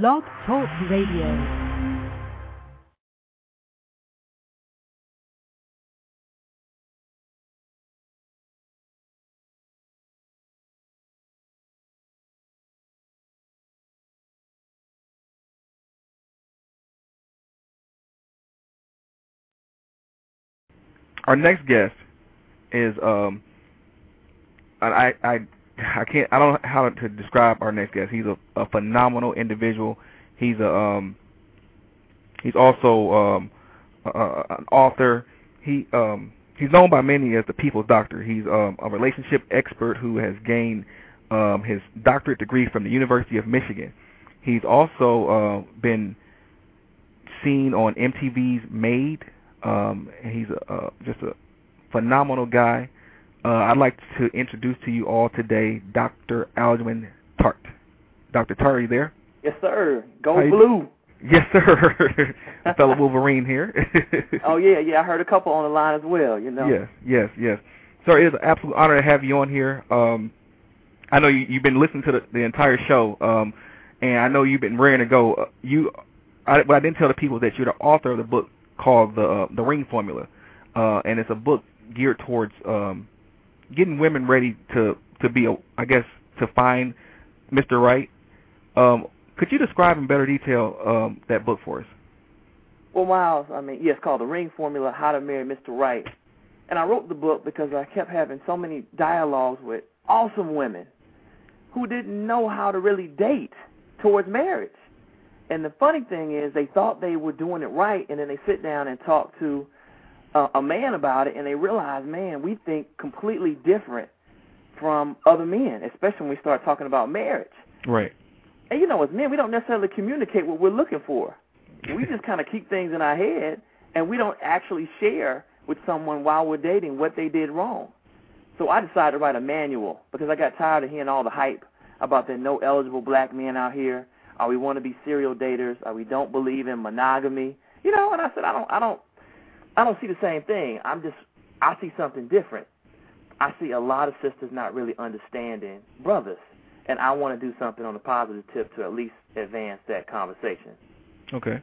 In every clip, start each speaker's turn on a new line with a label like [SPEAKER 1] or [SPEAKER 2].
[SPEAKER 1] Blog Talk Radio.
[SPEAKER 2] our next guest is um I I I can't I don't know how to describe our next guest. He's a, a phenomenal individual. He's a um he's also um uh, an author. He um he's known by many as the people's doctor. He's um a relationship expert who has gained um his doctorate degree from the University of Michigan. He's also uh been seen on MTV's Made um, he's a, uh, just a phenomenal guy. Uh, I'd like to introduce to you all today Dr. Alduan Tartt. Dr. Tartt, are you there?
[SPEAKER 3] Yes, sir. Go How blue.
[SPEAKER 2] Yes, sir. fellow Wolverine here.
[SPEAKER 3] oh yeah, yeah. I heard a couple on the line as well. You know.
[SPEAKER 2] Yes, yes, yes. Sir, it is an absolute honor to have you on here. Um, I know you, you've been listening to the, the entire show, um, and I know you've been raring to go. Uh, you, I, what I didn't tell the people that you're the author of the book called the uh, the Ring Formula, uh, and it's a book geared towards um, getting women ready to to be, a, I guess, to find Mr. Right. Um, could you describe in better detail um, that book for us?
[SPEAKER 3] Well, Miles, I mean, yes, called the Ring Formula: How to Marry Mr. Right. And I wrote the book because I kept having so many dialogues with awesome women who didn't know how to really date towards marriage. And the funny thing is, they thought they were doing it right, and then they sit down and talk to uh, a man about it, and they realize, man, we think completely different from other men, especially when we start talking about marriage.
[SPEAKER 2] Right.
[SPEAKER 3] And you know, as men, we don't necessarily communicate what we're looking for. We just kind of keep things in our head, and we don't actually share with someone while we're dating what they did wrong. So I decided to write a manual because I got tired of hearing all the hype about the no eligible black men out here or we want to be serial daters, or we don't believe in monogamy. You know, and I said I don't I don't I don't see the same thing. I'm just I see something different. I see a lot of sisters not really understanding brothers, and I want to do something on a positive tip to at least advance that conversation.
[SPEAKER 2] Okay.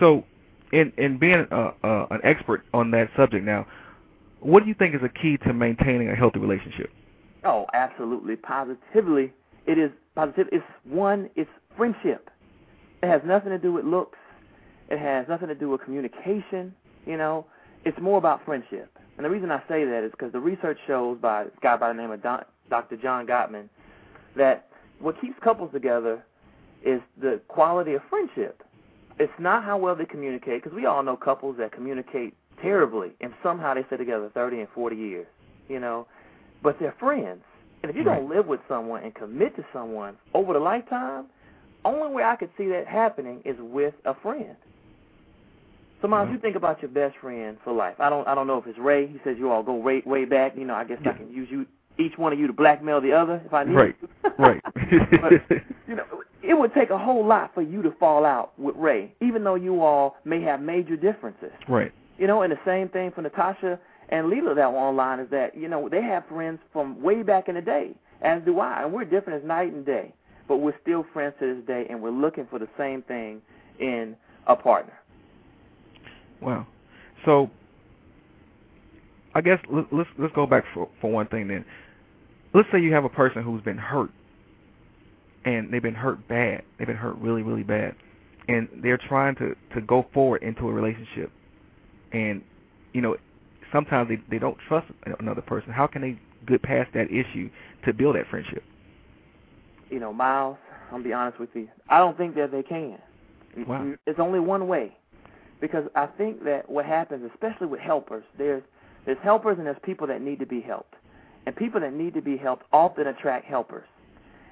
[SPEAKER 2] So, in in being uh, uh, an expert on that subject now, what do you think is a key to maintaining a healthy relationship?
[SPEAKER 3] Oh, absolutely, positively. It is positive. It's one. It's friendship. It has nothing to do with looks. It has nothing to do with communication. You know, it's more about friendship. And the reason I say that is because the research shows by a guy by the name of Don, Dr. John Gottman that what keeps couples together is the quality of friendship. It's not how well they communicate, because we all know couples that communicate terribly, and somehow they stay together 30 and 40 years, you know, but they're friends. And if you don't live with someone and commit to someone over the lifetime, only way I could see that happening is with a friend. So, Miles, mm-hmm. you think about your best friend for life. I don't, I don't know if it's Ray. He says you all go way, way back. You know, I guess yeah. I can use you, each one of you, to blackmail the other if I need.
[SPEAKER 2] Right, right.
[SPEAKER 3] but, you know, it would take a whole lot for you to fall out with Ray, even though you all may have major differences.
[SPEAKER 2] Right.
[SPEAKER 3] You know, and the same thing for Natasha and Lila that were online is that you know they have friends from way back in the day, as do I, and we're different as night and day but we're still friends to this day, and we're looking for the same thing in a partner.
[SPEAKER 2] Wow. So I guess let's let's go back for for one thing then. Let's say you have a person who's been hurt, and they've been hurt bad. They've been hurt really really bad, and they're trying to to go forward into a relationship, and you know sometimes they they don't trust another person. How can they get past that issue to build that friendship?
[SPEAKER 3] you know, Miles, I'm gonna be honest with you. I don't think that they can.
[SPEAKER 2] Wow.
[SPEAKER 3] It's only one way, because I think that what happens, especially with helpers, there's there's helpers and there's people that need to be helped, and people that need to be helped often attract helpers.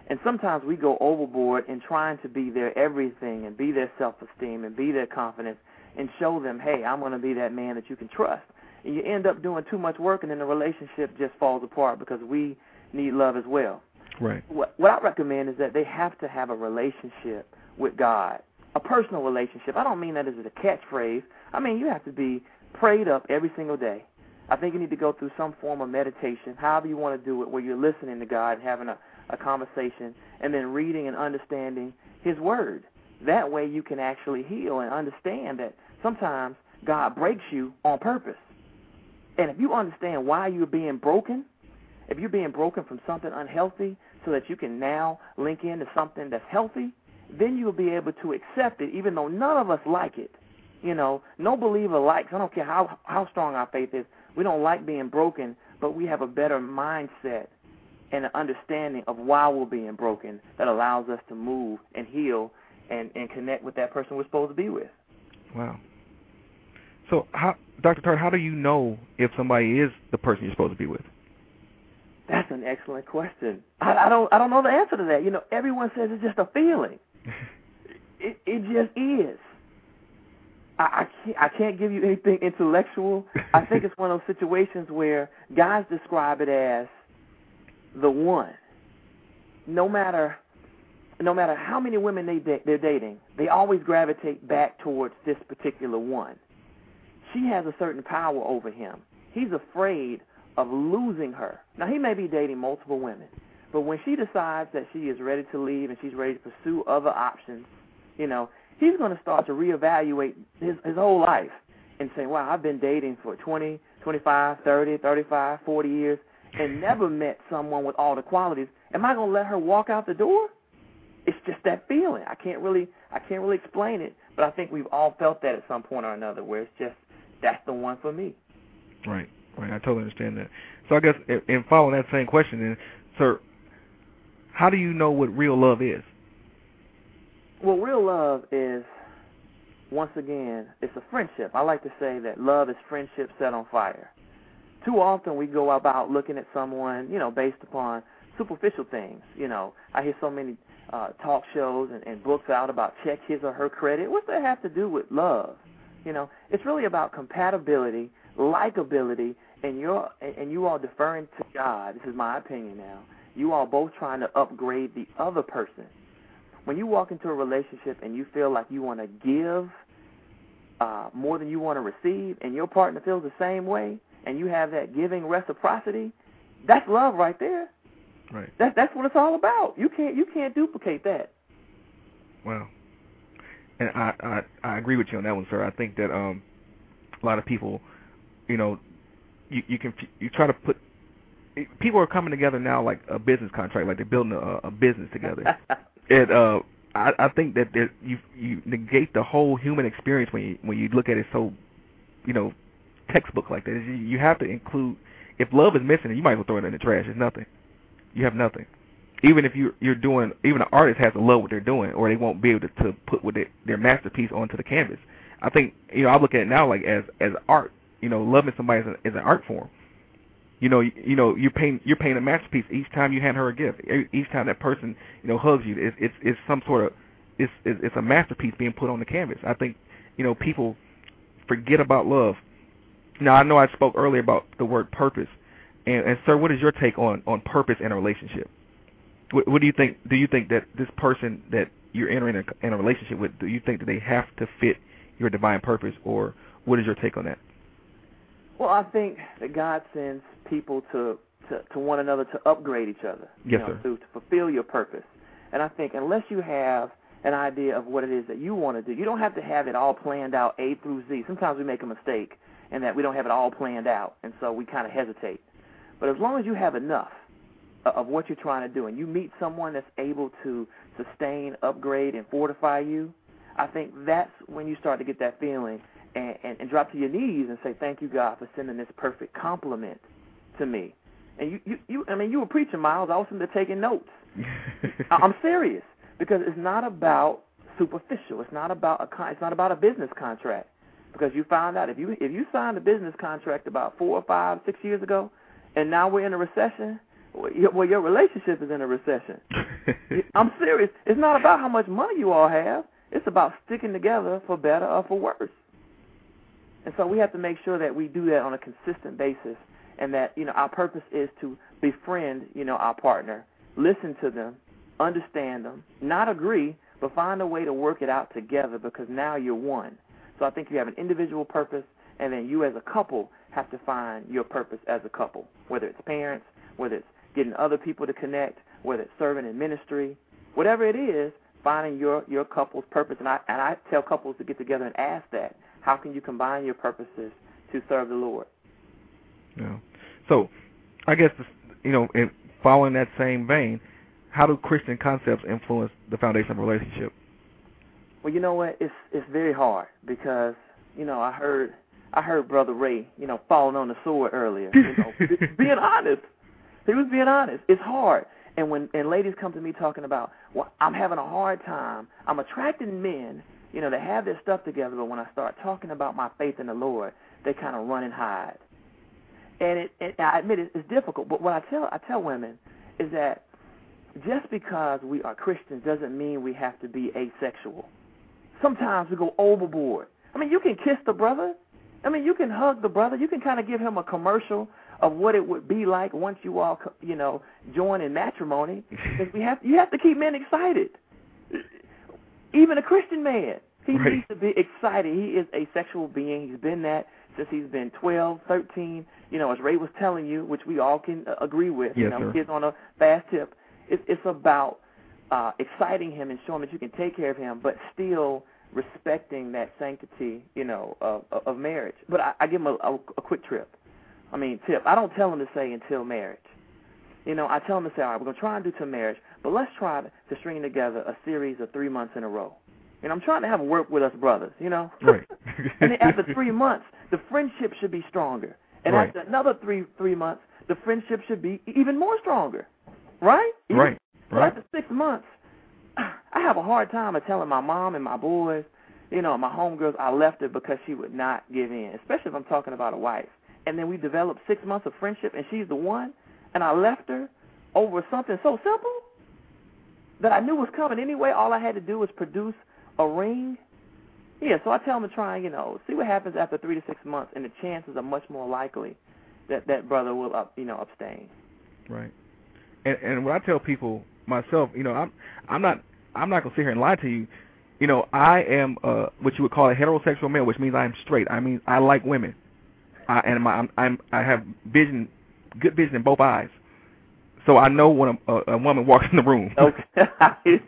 [SPEAKER 3] And sometimes we go overboard in trying to be their everything and be their self-esteem and be their confidence and show them, hey, I'm going to be that man that you can trust. And you end up doing too much work, and then the relationship just falls apart because we need love as well.
[SPEAKER 2] Right.
[SPEAKER 3] What, what I recommend is that they have to have a relationship with God, a personal relationship. I don't mean that as a catchphrase. I mean you have to be prayed up every single day. I think you need to go through some form of meditation, however you want to do it, where you're listening to God and having a, a conversation, and then reading and understanding His Word. That way, you can actually heal and understand that sometimes God breaks you on purpose. And if you understand why you're being broken, if you're being broken from something unhealthy so that you can now link into something that's healthy, then you'll be able to accept it even though none of us like it. You know, no believer likes, I don't care how how strong our faith is, we don't like being broken, but we have a better mindset and an understanding of why we're being broken that allows us to move and heal and, and connect with that person we're supposed to be with.
[SPEAKER 2] Wow. So, how, Dr. Tartt, how do you know if somebody is the person you're supposed to be with?
[SPEAKER 3] That's an excellent question. I, I don't I don't know the answer to that. You know, everyone says it's just a feeling. It it just is. I, I can't I can't give you anything intellectual. I think it's one of those situations where guys describe it as the one. No matter no matter how many women they they're dating, they always gravitate back towards this particular one she has a certain power over him. He's afraid of losing her. Now, he may be dating multiple women, but when she decides that she is ready to leave and she's ready to pursue other options, you know, he's going to start to reevaluate his, his whole life and say, wow, I've been dating for 20, 25, 30, 35, 40 years and never met someone with all the qualities. Am I going to let her walk out the door? It's just that feeling. I can't really I can't really explain it, but I think we've all felt that at some point or another where it's just that's the one for me.
[SPEAKER 2] Right, right. I totally understand that. So I guess in following that same question, then, sir, how do you know what real love is?
[SPEAKER 3] Well, real love is, once again, it's a friendship. I like to say that love is friendship set on fire. Too often we go about looking at someone, you know, based upon superficial things. You know, I hear so many uh, talk shows and, and books out about check his or her credit. What's that have to do with love? You know, it's really about compatibility, likability, and you're and you are deferring to God. This is my opinion now. You are both trying to upgrade the other person. When you walk into a relationship and you feel like you want to give uh, more than you want to receive, and your partner feels the same way, and you have that giving reciprocity, that's love right there.
[SPEAKER 2] Right.
[SPEAKER 3] That's that's what it's all about. You can't you can't duplicate that.
[SPEAKER 2] Wow and I, I I agree with you on that one, sir. I think that um a lot of people, you know, you you can you try to put people are coming together now like a business contract, like they're building a, a business together. and uh I I think that there, you you negate the whole human experience when you when you look at it so, you know, textbook like that. You, you have to include if love is missing, you might as well throw it in the trash. It's nothing. You have nothing even if you're you're doing even an artist has to love what they're doing or they won't be able to, to put with their, their masterpiece onto the canvas. I think you know I look at it now like as as art. You know, loving somebody is an, is an art form. You know, you, you know you're paying you're paying a masterpiece each time you hand her a gift. Each time that person you know hugs you, it's it's, it's some sort of it's, it's it's a masterpiece being put on the canvas. I think you know people forget about love. Now I know I spoke earlier about the word purpose, and, and sir, what is your take on on purpose in a relationship? What, what do you think? Do you think that this person that you're entering a, in a relationship with, do you think that they have to fit your divine purpose, or what is your take on that?
[SPEAKER 3] Well, I think that God sends people to to, to one another to upgrade each other.
[SPEAKER 2] Yes,
[SPEAKER 3] you know,
[SPEAKER 2] sir.
[SPEAKER 3] To, to fulfill your purpose. And I think unless you have an idea of what it is that you want to do, you don't have to have it all planned out A through Z. Sometimes we make a mistake in that we don't have it all planned out, and so we kind of hesitate. But as long as you have enough, of what you're trying to do, and you meet someone that's able to sustain, upgrade, and fortify you, I think that's when you start to get that feeling and, and, and drop to your knees and say, "Thank you, God, for sending this perfect compliment to me." And you, you, you I mean, you were preaching, Miles. I was sitting there taking notes. I'm serious because it's not about superficial. It's not about a con- it's not about a business contract. Because you found out if you if you signed a business contract about four or five, six years ago, and now we're in a recession, well, your relationship is in a recession. I'm serious. It's not about how much money you all have. It's about sticking together for better or for worse. And so we have to make sure that we do that on a consistent basis, and that you know our purpose is to befriend you know our partner, listen to them, understand them, not agree, but find a way to work it out together because now you're one. So I think you have an individual purpose, and then you as a couple have to find your purpose as a couple, whether it's parents, whether it's getting other people to connect, whether it's serving in ministry, whatever it is, finding your your couple's purpose. And I and I tell couples to get together and ask that. How can you combine your purposes to serve the Lord?
[SPEAKER 2] Yeah. So, I guess you know, in following that same vein, how do Christian concepts influence the foundation of a relationship?
[SPEAKER 3] Well, you know what? It's it's very hard because you know I heard I heard Brother Ray, you know, falling on the sword earlier. You know, being honest, he was being honest. It's hard. And when and ladies come to me talking about, well, I'm having a hard time. I'm attracting men, you know, they have their stuff together, but when I start talking about my faith in the Lord, they kind of run and hide. And it, it I admit it, it's difficult. But what I tell I tell women is that just because we are Christians doesn't mean we have to be asexual. Sometimes we go overboard. I mean, you can kiss the brother. I mean, you can hug the brother. You can kind of give him a commercial of what it would be like once you all, you know, join in matrimony. Because we have, you have to keep men excited. Even a Christian man, he
[SPEAKER 2] right.
[SPEAKER 3] needs to be excited. He is a sexual being. He's been that since he's been 12, 13. You know, as Ray was telling you, which we all can uh, agree with.
[SPEAKER 2] Yes,
[SPEAKER 3] you know,
[SPEAKER 2] sir.
[SPEAKER 3] kids on a fast tip. It's, it's about uh, exciting him and showing that you can take care of him, but still respecting that sanctity, you know, of, of marriage. But I, I give him a, a, a quick trip. I mean, tip. I don't tell him to say until marriage. You know, I tell him to say, all right, we're going to try and do till marriage, but let's try to, string together a series of three months in a row. And I'm trying to have work with us brothers, you know.
[SPEAKER 2] Right.
[SPEAKER 3] and then after three months, the friendship should be stronger. And
[SPEAKER 2] Right.
[SPEAKER 3] after another three three months, the friendship should be even more stronger. Right? Even-
[SPEAKER 2] Right. Right.
[SPEAKER 3] after six months, I have a hard time of telling my mom and my boys, you know, my homegirls, I left her because she would not give in, especially if I'm talking about a wife. And then we developed six months of friendship, and she's the one, and I left her over something so simple that I knew was coming anyway. All I had to do was produce a ring. Yeah, so I tell them to try and, you know, see what happens after three to six months, and the chances are much more likely that that brother will, up, you know, abstain.
[SPEAKER 2] Right. And and what I tell people myself, you know, I'm I'm not I'm not gonna sit here and lie to you. You know, I am uh what you would call a heterosexual male, which means I am straight. I mean, I like women. I and my, I'm, I'm I have vision, good vision in both eyes. So I know when a, a, a woman walks in the room.
[SPEAKER 3] Okay.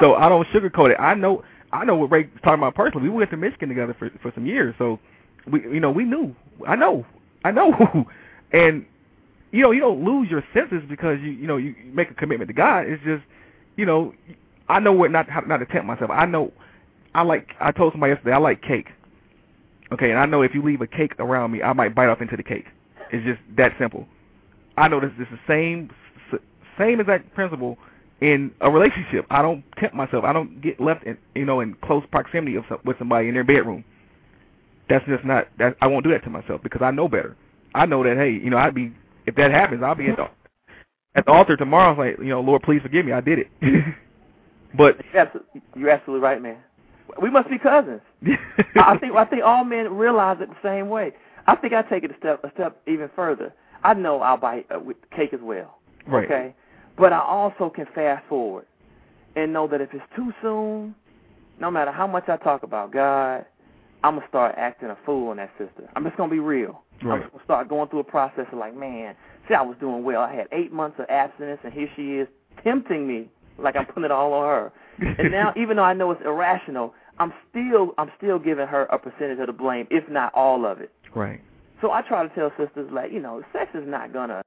[SPEAKER 2] so I don't sugarcoat it. I know I know what Ray's talking about personally. We went to Michigan together for for some years, so we you know we knew. I know, I know, and you know you don't lose your senses because you you know you make a commitment to God. It's just you know I know what not how not to tempt myself. I know I like I told somebody yesterday I like cake. Okay, and I know if you leave a cake around me, I might bite off into the cake. It's just that simple. I know this, this is the same same exact principle in a relationship. I don't tempt myself. I don't get left in you know in close proximity of some, with somebody in their bedroom. That's just not that I won't do that to myself because I know better. I know that hey, you know, I'd be if that happens, I'll be at the at the altar tomorrow. Like you know, Lord, please forgive me. I did it. but
[SPEAKER 3] you're absolutely right, man. We must be cousins. I think I think all men realize it the same way. I think I take it a step a step even further. I know I'll bite uh, with cake as well.
[SPEAKER 2] right.
[SPEAKER 3] Okay, but I also can fast forward and know that if it's too soon, no matter how much I talk about God, I'm gonna start acting a fool on that sister. I'm just gonna be real. I'm just gonna start going through a process of like, man, see, I was doing well. I had eight months of abstinence, and here she is tempting me like I'm putting it all on her. And now, even though I know it's irrational, I'm still I'm still giving her a percentage of the blame, if not all of it.
[SPEAKER 2] Right.
[SPEAKER 3] So I try to tell sisters like, you know, sex is not gonna